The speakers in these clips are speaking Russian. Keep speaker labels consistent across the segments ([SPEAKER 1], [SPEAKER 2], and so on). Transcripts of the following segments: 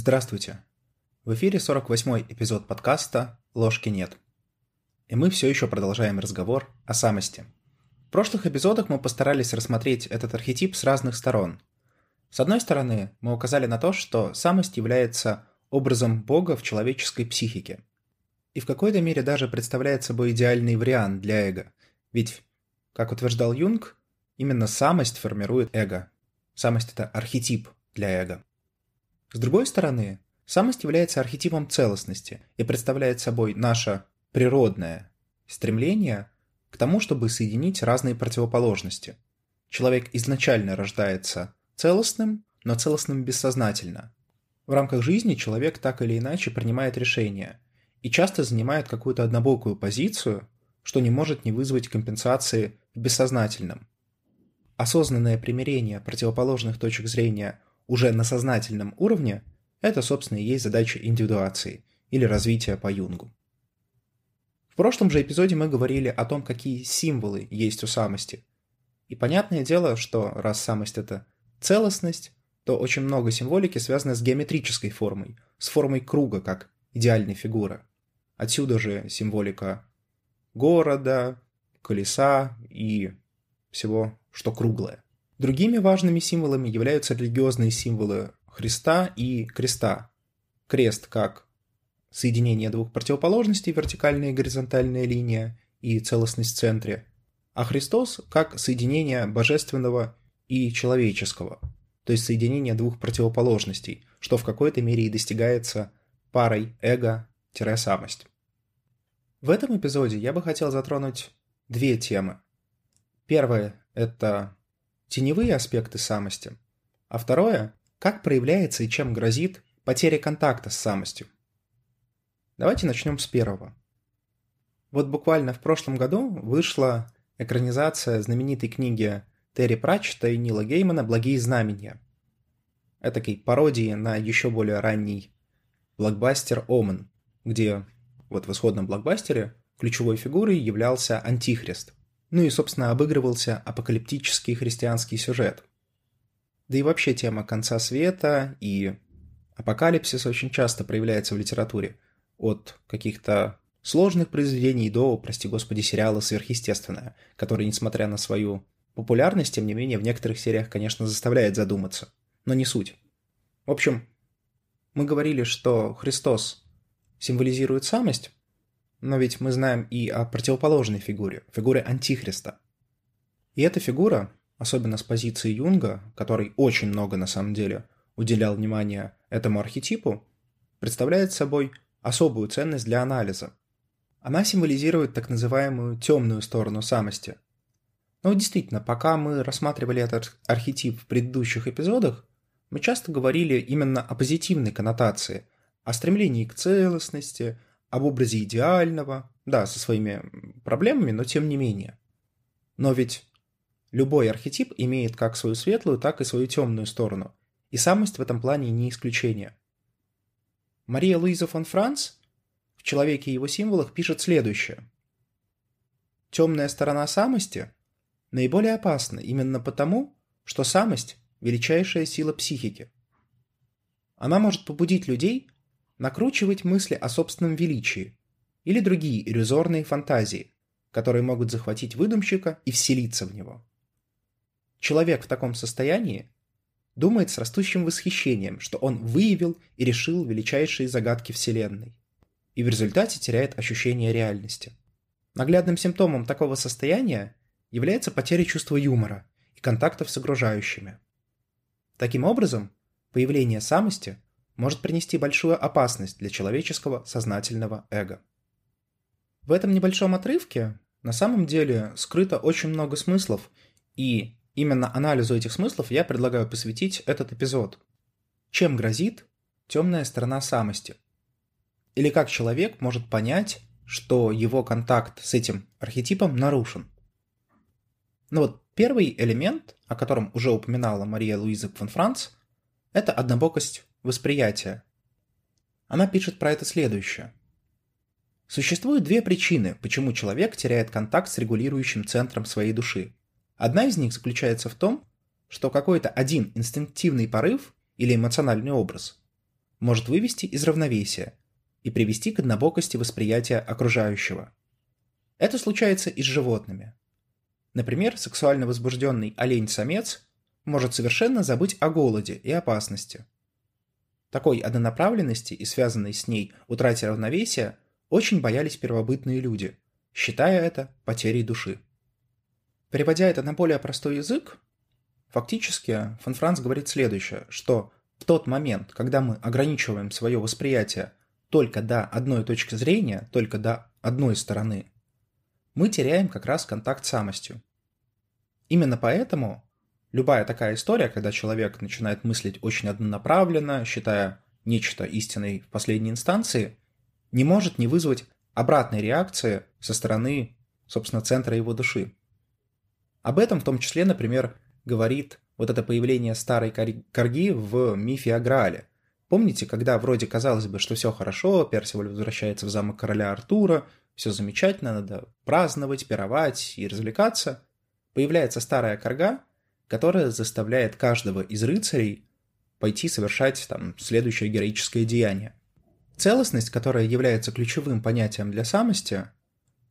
[SPEAKER 1] Здравствуйте! В эфире 48-й эпизод подкаста «Ложки нет». И мы все еще продолжаем разговор о самости. В прошлых эпизодах мы постарались рассмотреть этот архетип с разных сторон. С одной стороны, мы указали на то, что самость является образом Бога в человеческой психике. И в какой-то мере даже представляет собой идеальный вариант для эго. Ведь, как утверждал Юнг, именно самость формирует эго. Самость – это архетип для эго. С другой стороны, самость является архетипом целостности и представляет собой наше природное стремление к тому, чтобы соединить разные противоположности. Человек изначально рождается целостным, но целостным бессознательно. В рамках жизни человек так или иначе принимает решения и часто занимает какую-то однобокую позицию, что не может не вызвать компенсации в бессознательном. Осознанное примирение противоположных точек зрения уже на сознательном уровне, это, собственно, и есть задача индивидуации или развития по Юнгу. В прошлом же эпизоде мы говорили о том, какие символы есть у самости. И понятное дело, что раз самость – это целостность, то очень много символики связано с геометрической формой, с формой круга, как идеальной фигуры. Отсюда же символика города, колеса и всего, что круглое. Другими важными символами являются религиозные символы Христа и креста. Крест как соединение двух противоположностей, вертикальная и горизонтальная линия и целостность в центре, а Христос как соединение божественного и человеческого, то есть соединение двух противоположностей, что в какой-то мере и достигается парой эго-самость. В этом эпизоде я бы хотел затронуть две темы. Первая – это теневые аспекты самости, а второе – как проявляется и чем грозит потеря контакта с самостью. Давайте начнем с первого. Вот буквально в прошлом году вышла экранизация знаменитой книги Терри Пратчета и Нила Геймана «Благие знамения». Этакой пародии на еще более ранний блокбастер «Омен», где вот в исходном блокбастере ключевой фигурой являлся Антихрист. Ну и, собственно, обыгрывался апокалиптический христианский сюжет. Да и вообще тема конца света и апокалипсис очень часто проявляется в литературе. От каких-то сложных произведений до, прости господи, сериала «Сверхъестественное», который, несмотря на свою популярность, тем не менее, в некоторых сериях, конечно, заставляет задуматься. Но не суть. В общем, мы говорили, что Христос символизирует самость, но ведь мы знаем и о противоположной фигуре, фигуре Антихриста. И эта фигура, особенно с позиции Юнга, который очень много на самом деле уделял внимание этому архетипу, представляет собой особую ценность для анализа. Она символизирует так называемую темную сторону самости. Но действительно, пока мы рассматривали этот архетип в предыдущих эпизодах, мы часто говорили именно о позитивной коннотации, о стремлении к целостности, об образе идеального, да, со своими проблемами, но тем не менее. Но ведь любой архетип имеет как свою светлую, так и свою темную сторону, и самость в этом плане не исключение. Мария Луиза фон Франц в «Человеке и его символах» пишет следующее. Темная сторона самости наиболее опасна именно потому, что самость – величайшая сила психики. Она может побудить людей накручивать мысли о собственном величии или другие иллюзорные фантазии, которые могут захватить выдумщика и вселиться в него. Человек в таком состоянии думает с растущим восхищением, что он выявил и решил величайшие загадки Вселенной, и в результате теряет ощущение реальности. Наглядным симптомом такого состояния является потеря чувства юмора и контактов с окружающими. Таким образом, появление самости может принести большую опасность для человеческого сознательного эго. В этом небольшом отрывке на самом деле скрыто очень много смыслов, и именно анализу этих смыслов я предлагаю посвятить этот эпизод. Чем грозит темная сторона самости? Или как человек может понять, что его контакт с этим архетипом нарушен? Ну вот первый элемент, о котором уже упоминала Мария Луиза фон Франц, это однобокость восприятия. Она пишет про это следующее. Существует две причины, почему человек теряет контакт с регулирующим центром своей души. Одна из них заключается в том, что какой-то один инстинктивный порыв или эмоциональный образ может вывести из равновесия и привести к однобокости восприятия окружающего. Это случается и с животными. Например, сексуально возбужденный олень-самец может совершенно забыть о голоде и опасности. Такой однонаправленности и связанной с ней утрате равновесия очень боялись первобытные люди, считая это потерей души. Переводя это на более простой язык, фактически фон Франц говорит следующее, что в тот момент, когда мы ограничиваем свое восприятие только до одной точки зрения, только до одной стороны, мы теряем как раз контакт с самостью. Именно поэтому любая такая история, когда человек начинает мыслить очень однонаправленно, считая нечто истиной в последней инстанции, не может не вызвать обратной реакции со стороны, собственно, центра его души. Об этом в том числе, например, говорит вот это появление старой корги в мифе о Граале. Помните, когда вроде казалось бы, что все хорошо, Персиваль возвращается в замок короля Артура, все замечательно, надо праздновать, пировать и развлекаться, появляется старая корга, которая заставляет каждого из рыцарей пойти совершать там следующее героическое деяние. Целостность, которая является ключевым понятием для самости,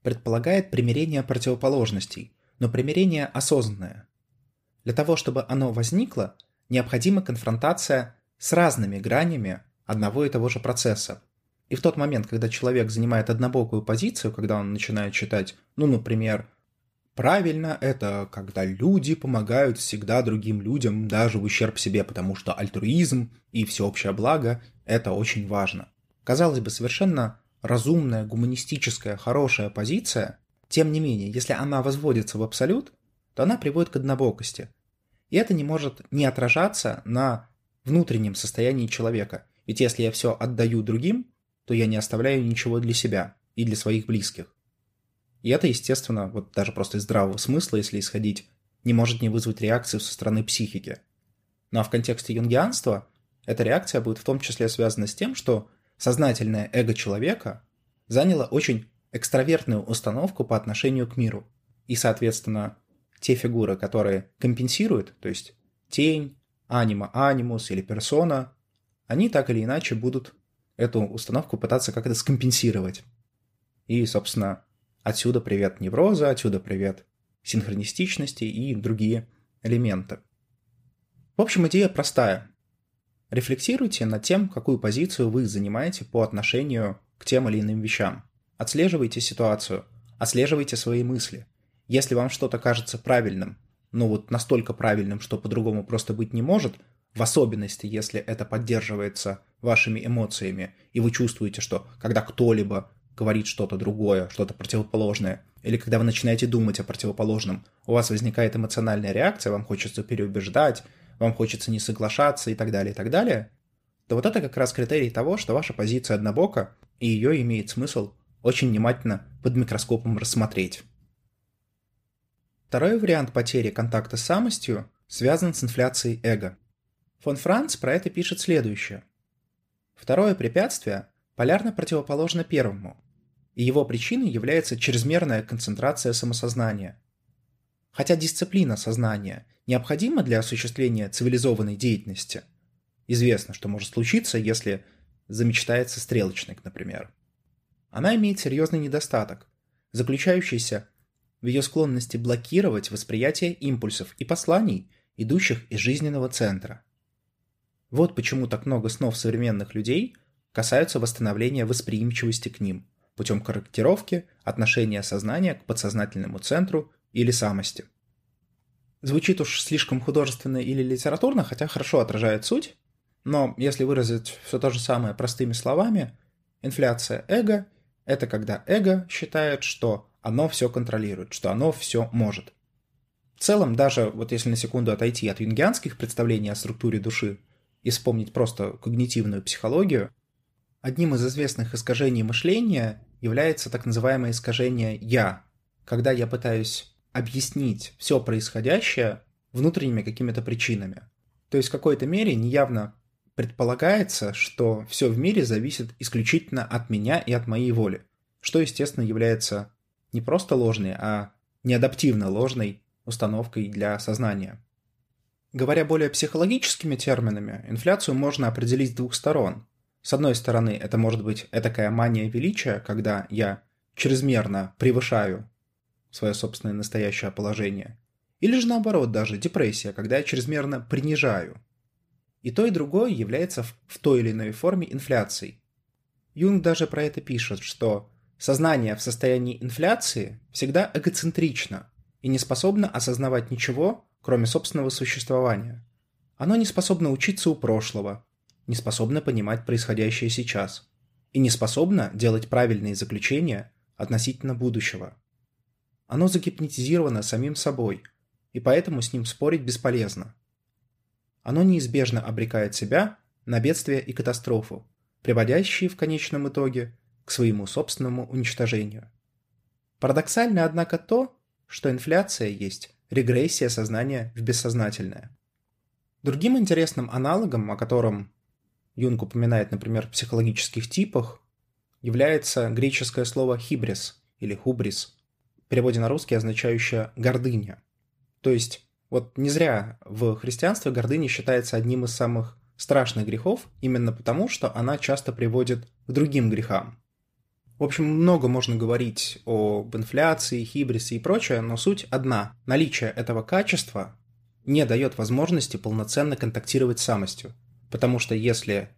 [SPEAKER 1] предполагает примирение противоположностей, но примирение осознанное. Для того, чтобы оно возникло, необходима конфронтация с разными гранями одного и того же процесса. И в тот момент, когда человек занимает однобокую позицию, когда он начинает считать, ну, например, правильно это, когда люди помогают всегда другим людям, даже в ущерб себе, потому что альтруизм и всеобщее благо – это очень важно. Казалось бы, совершенно разумная, гуманистическая, хорошая позиция тем не менее, если она возводится в абсолют, то она приводит к однобокости. И это не может не отражаться на внутреннем состоянии человека. Ведь если я все отдаю другим, то я не оставляю ничего для себя и для своих близких. И это, естественно, вот даже просто из здравого смысла, если исходить, не может не вызвать реакцию со стороны психики. Ну а в контексте юнгианства эта реакция будет в том числе связана с тем, что сознательное эго человека заняло очень экстравертную установку по отношению к миру. И, соответственно, те фигуры, которые компенсируют, то есть тень, анима, анимус или персона, они так или иначе будут эту установку пытаться как-то скомпенсировать. И, собственно, отсюда привет невроза, отсюда привет синхронистичности и другие элементы. В общем, идея простая. Рефлексируйте над тем, какую позицию вы занимаете по отношению к тем или иным вещам. Отслеживайте ситуацию, отслеживайте свои мысли. Если вам что-то кажется правильным, но вот настолько правильным, что по-другому просто быть не может, в особенности, если это поддерживается вашими эмоциями, и вы чувствуете, что когда кто-либо говорит что-то другое, что-то противоположное, или когда вы начинаете думать о противоположном, у вас возникает эмоциональная реакция, вам хочется переубеждать, вам хочется не соглашаться и так далее, и так далее, то вот это как раз критерий того, что ваша позиция однобока, и ее имеет смысл очень внимательно под микроскопом рассмотреть. Второй вариант потери контакта с самостью связан с инфляцией эго. Фон Франц про это пишет следующее. Второе препятствие полярно противоположно первому, и его причиной является чрезмерная концентрация самосознания. Хотя дисциплина сознания необходима для осуществления цивилизованной деятельности, известно, что может случиться, если замечтается стрелочник, например – она имеет серьезный недостаток, заключающийся в ее склонности блокировать восприятие импульсов и посланий, идущих из жизненного центра. Вот почему так много снов современных людей касаются восстановления восприимчивости к ним путем корректировки отношения сознания к подсознательному центру или самости. Звучит уж слишком художественно или литературно, хотя хорошо отражает суть, но если выразить все то же самое простыми словами, инфляция эго – это когда эго считает, что оно все контролирует, что оно все может. В целом, даже вот если на секунду отойти от юнгианских представлений о структуре души и вспомнить просто когнитивную психологию, одним из известных искажений мышления является так называемое искажение «я», когда я пытаюсь объяснить все происходящее внутренними какими-то причинами. То есть в какой-то мере неявно Предполагается, что все в мире зависит исключительно от меня и от моей воли, что, естественно, является не просто ложной, а неадаптивно ложной установкой для сознания. Говоря более психологическими терминами, инфляцию можно определить с двух сторон. С одной стороны, это может быть этакая мания величия, когда я чрезмерно превышаю свое собственное настоящее положение. Или же наоборот, даже депрессия, когда я чрезмерно принижаю. И то, и другое является в той или иной форме инфляцией. Юнг даже про это пишет, что сознание в состоянии инфляции всегда эгоцентрично и не способно осознавать ничего, кроме собственного существования. Оно не способно учиться у прошлого, не способно понимать происходящее сейчас и не способно делать правильные заключения относительно будущего. Оно загипнотизировано самим собой, и поэтому с ним спорить бесполезно. Оно неизбежно обрекает себя на бедствие и катастрофу, приводящие в конечном итоге к своему собственному уничтожению. Парадоксально, однако, то, что инфляция есть регрессия сознания в бессознательное. Другим интересным аналогом, о котором Юнг упоминает, например, в психологических типах, является греческое слово «хибрис» или «хубрис», в переводе на русский означающее «гордыня». То есть, вот не зря в христианстве гордыня считается одним из самых страшных грехов, именно потому, что она часто приводит к другим грехам. В общем, много можно говорить об инфляции, хибрисе и прочее, но суть одна. Наличие этого качества не дает возможности полноценно контактировать с самостью. Потому что если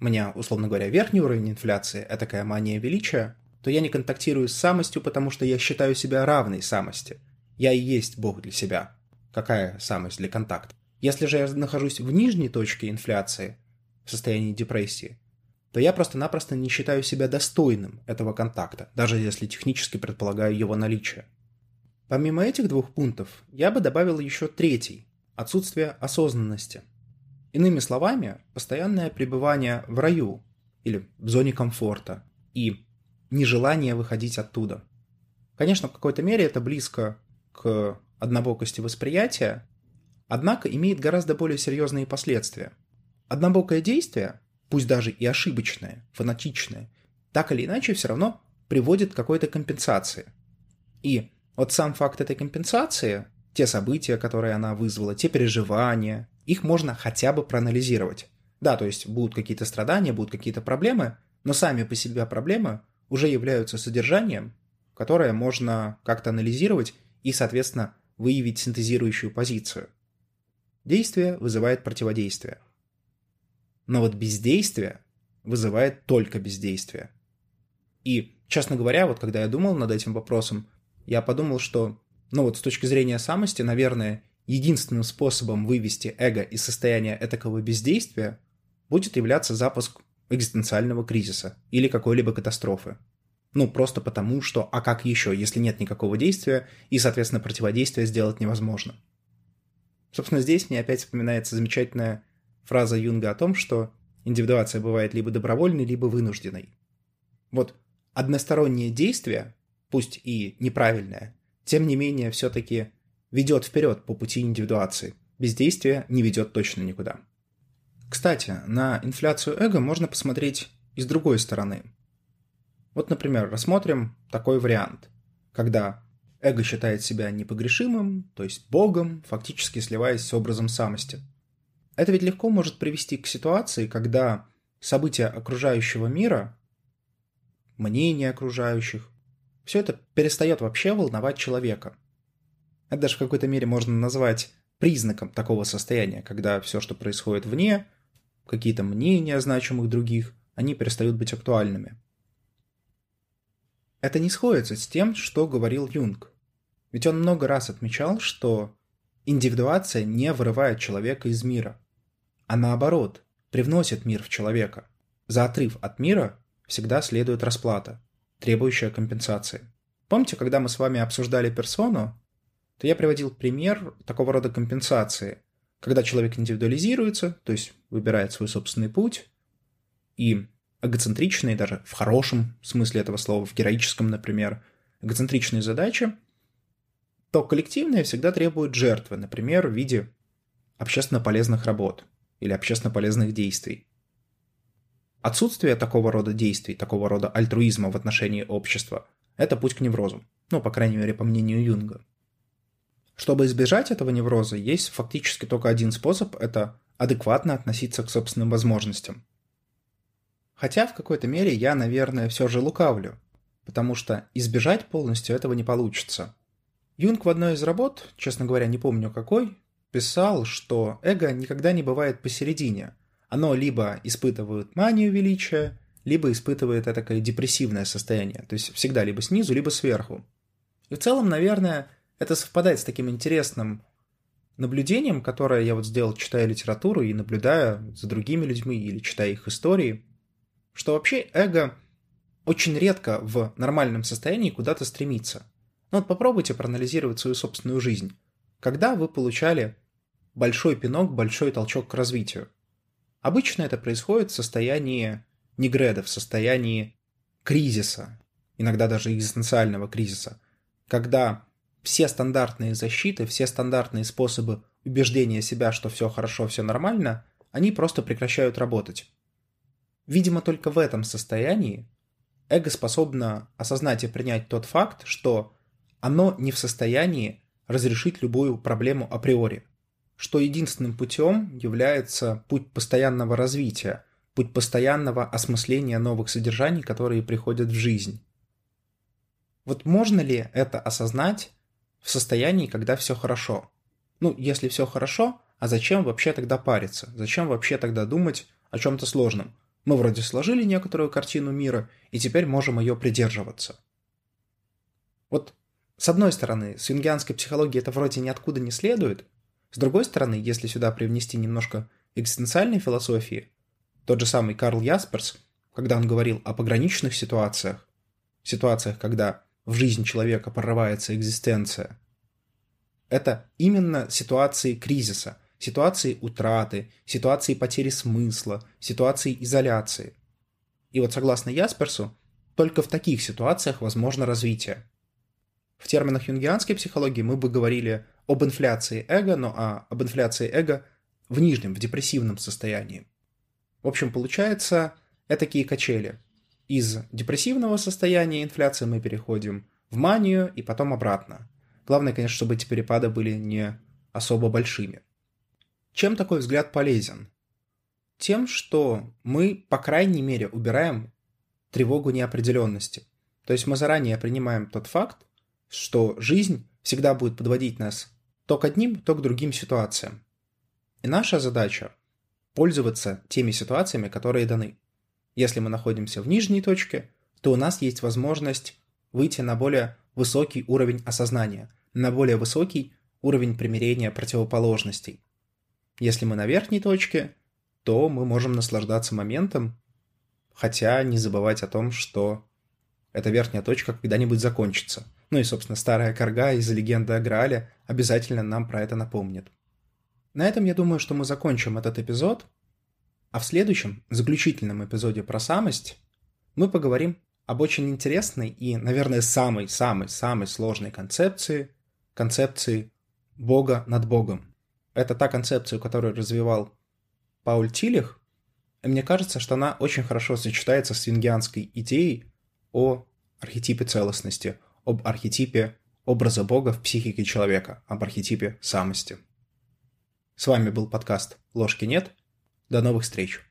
[SPEAKER 1] у меня, условно говоря, верхний уровень инфляции – это такая мания величия, то я не контактирую с самостью, потому что я считаю себя равной самости. Я и есть Бог для себя. Какая самость для контакта? Если же я нахожусь в нижней точке инфляции, в состоянии депрессии, то я просто-напросто не считаю себя достойным этого контакта, даже если технически предполагаю его наличие. Помимо этих двух пунктов, я бы добавил еще третий – отсутствие осознанности. Иными словами, постоянное пребывание в раю или в зоне комфорта и нежелание выходить оттуда. Конечно, в какой-то мере это близко к однобокости восприятия, однако имеет гораздо более серьезные последствия. Однобокое действие пусть даже и ошибочное, фанатичное, так или иначе все равно приводит к какой-то компенсации. И вот сам факт этой компенсации, те события, которые она вызвала, те переживания, их можно хотя бы проанализировать. Да, то есть будут какие-то страдания, будут какие-то проблемы, но сами по себе проблемы уже являются содержанием, которое можно как-то анализировать и, соответственно, выявить синтезирующую позицию. Действие вызывает противодействие. Но вот бездействие вызывает только бездействие. И, честно говоря, вот когда я думал над этим вопросом, я подумал, что, ну вот с точки зрения самости, наверное, единственным способом вывести эго из состояния этакого бездействия будет являться запуск экзистенциального кризиса или какой-либо катастрофы. Ну, просто потому, что а как еще, если нет никакого действия, и, соответственно, противодействие сделать невозможно. Собственно, здесь мне опять вспоминается замечательная фраза Юнга о том, что индивидуация бывает либо добровольной, либо вынужденной. Вот одностороннее действие, пусть и неправильное, тем не менее все-таки ведет вперед по пути индивидуации. Бездействие не ведет точно никуда. Кстати, на инфляцию эго можно посмотреть и с другой стороны. Вот, например, рассмотрим такой вариант, когда эго считает себя непогрешимым, то есть богом, фактически сливаясь с образом самости – это ведь легко может привести к ситуации, когда события окружающего мира, мнение окружающих, все это перестает вообще волновать человека. Это даже в какой-то мере можно назвать признаком такого состояния, когда все, что происходит вне, какие-то мнения значимых других, они перестают быть актуальными. Это не сходится с тем, что говорил Юнг. Ведь он много раз отмечал, что индивидуация не вырывает человека из мира – а наоборот, привносит мир в человека. За отрыв от мира всегда следует расплата, требующая компенсации. Помните, когда мы с вами обсуждали персону, то я приводил пример такого рода компенсации, когда человек индивидуализируется, то есть выбирает свой собственный путь, и эгоцентричные, даже в хорошем смысле этого слова, в героическом, например, эгоцентричные задачи, то коллективное всегда требует жертвы, например, в виде общественно полезных работ – или общественно полезных действий. Отсутствие такого рода действий, такого рода альтруизма в отношении общества – это путь к неврозу, ну, по крайней мере, по мнению Юнга. Чтобы избежать этого невроза, есть фактически только один способ – это адекватно относиться к собственным возможностям. Хотя в какой-то мере я, наверное, все же лукавлю, потому что избежать полностью этого не получится. Юнг в одной из работ, честно говоря, не помню какой, писал, что эго никогда не бывает посередине. Оно либо испытывает манию величия, либо испытывает такое депрессивное состояние, то есть всегда либо снизу, либо сверху. И в целом, наверное, это совпадает с таким интересным наблюдением, которое я вот сделал, читая литературу и наблюдая за другими людьми или читая их истории, что вообще эго очень редко в нормальном состоянии куда-то стремится. Ну вот попробуйте проанализировать свою собственную жизнь. Когда вы получали большой пинок, большой толчок к развитию? Обычно это происходит в состоянии негреда, в состоянии кризиса, иногда даже экзистенциального кризиса, когда все стандартные защиты, все стандартные способы убеждения себя, что все хорошо, все нормально, они просто прекращают работать. Видимо, только в этом состоянии эго способно осознать и принять тот факт, что оно не в состоянии разрешить любую проблему априори, что единственным путем является путь постоянного развития, путь постоянного осмысления новых содержаний, которые приходят в жизнь. Вот можно ли это осознать в состоянии, когда все хорошо. Ну, если все хорошо, а зачем вообще тогда париться? Зачем вообще тогда думать о чем-то сложном? Мы вроде сложили некоторую картину мира, и теперь можем ее придерживаться. Вот с одной стороны, с юнгианской психологией это вроде ниоткуда не следует. С другой стороны, если сюда привнести немножко экзистенциальной философии, тот же самый Карл Ясперс, когда он говорил о пограничных ситуациях, ситуациях, когда в жизнь человека прорывается экзистенция, это именно ситуации кризиса, ситуации утраты, ситуации потери смысла, ситуации изоляции. И вот согласно Ясперсу, только в таких ситуациях возможно развитие. В терминах юнгианской психологии мы бы говорили об инфляции эго, но а об инфляции эго в нижнем, в депрессивном состоянии. В общем, получается, это такие качели из депрессивного состояния инфляции мы переходим в манию и потом обратно. Главное, конечно, чтобы эти перепады были не особо большими. Чем такой взгляд полезен? Тем, что мы, по крайней мере, убираем тревогу неопределенности. То есть мы заранее принимаем тот факт, что жизнь всегда будет подводить нас то к одним, то к другим ситуациям. И наша задача – пользоваться теми ситуациями, которые даны. Если мы находимся в нижней точке, то у нас есть возможность выйти на более высокий уровень осознания, на более высокий уровень примирения противоположностей. Если мы на верхней точке, то мы можем наслаждаться моментом, хотя не забывать о том, что эта верхняя точка когда-нибудь закончится. Ну и, собственно, старая корга из легенды о Граале обязательно нам про это напомнит. На этом я думаю, что мы закончим этот эпизод – а в следующем, заключительном эпизоде про самость, мы поговорим об очень интересной и, наверное, самой-самой-самой сложной концепции, концепции Бога над Богом. Это та концепция, которую развивал Пауль Тилих, и мне кажется, что она очень хорошо сочетается с юнгианской идеей о архетипе целостности, об архетипе образа Бога в психике человека, об архетипе самости. С вами был подкаст «Ложки нет», до новых встреч!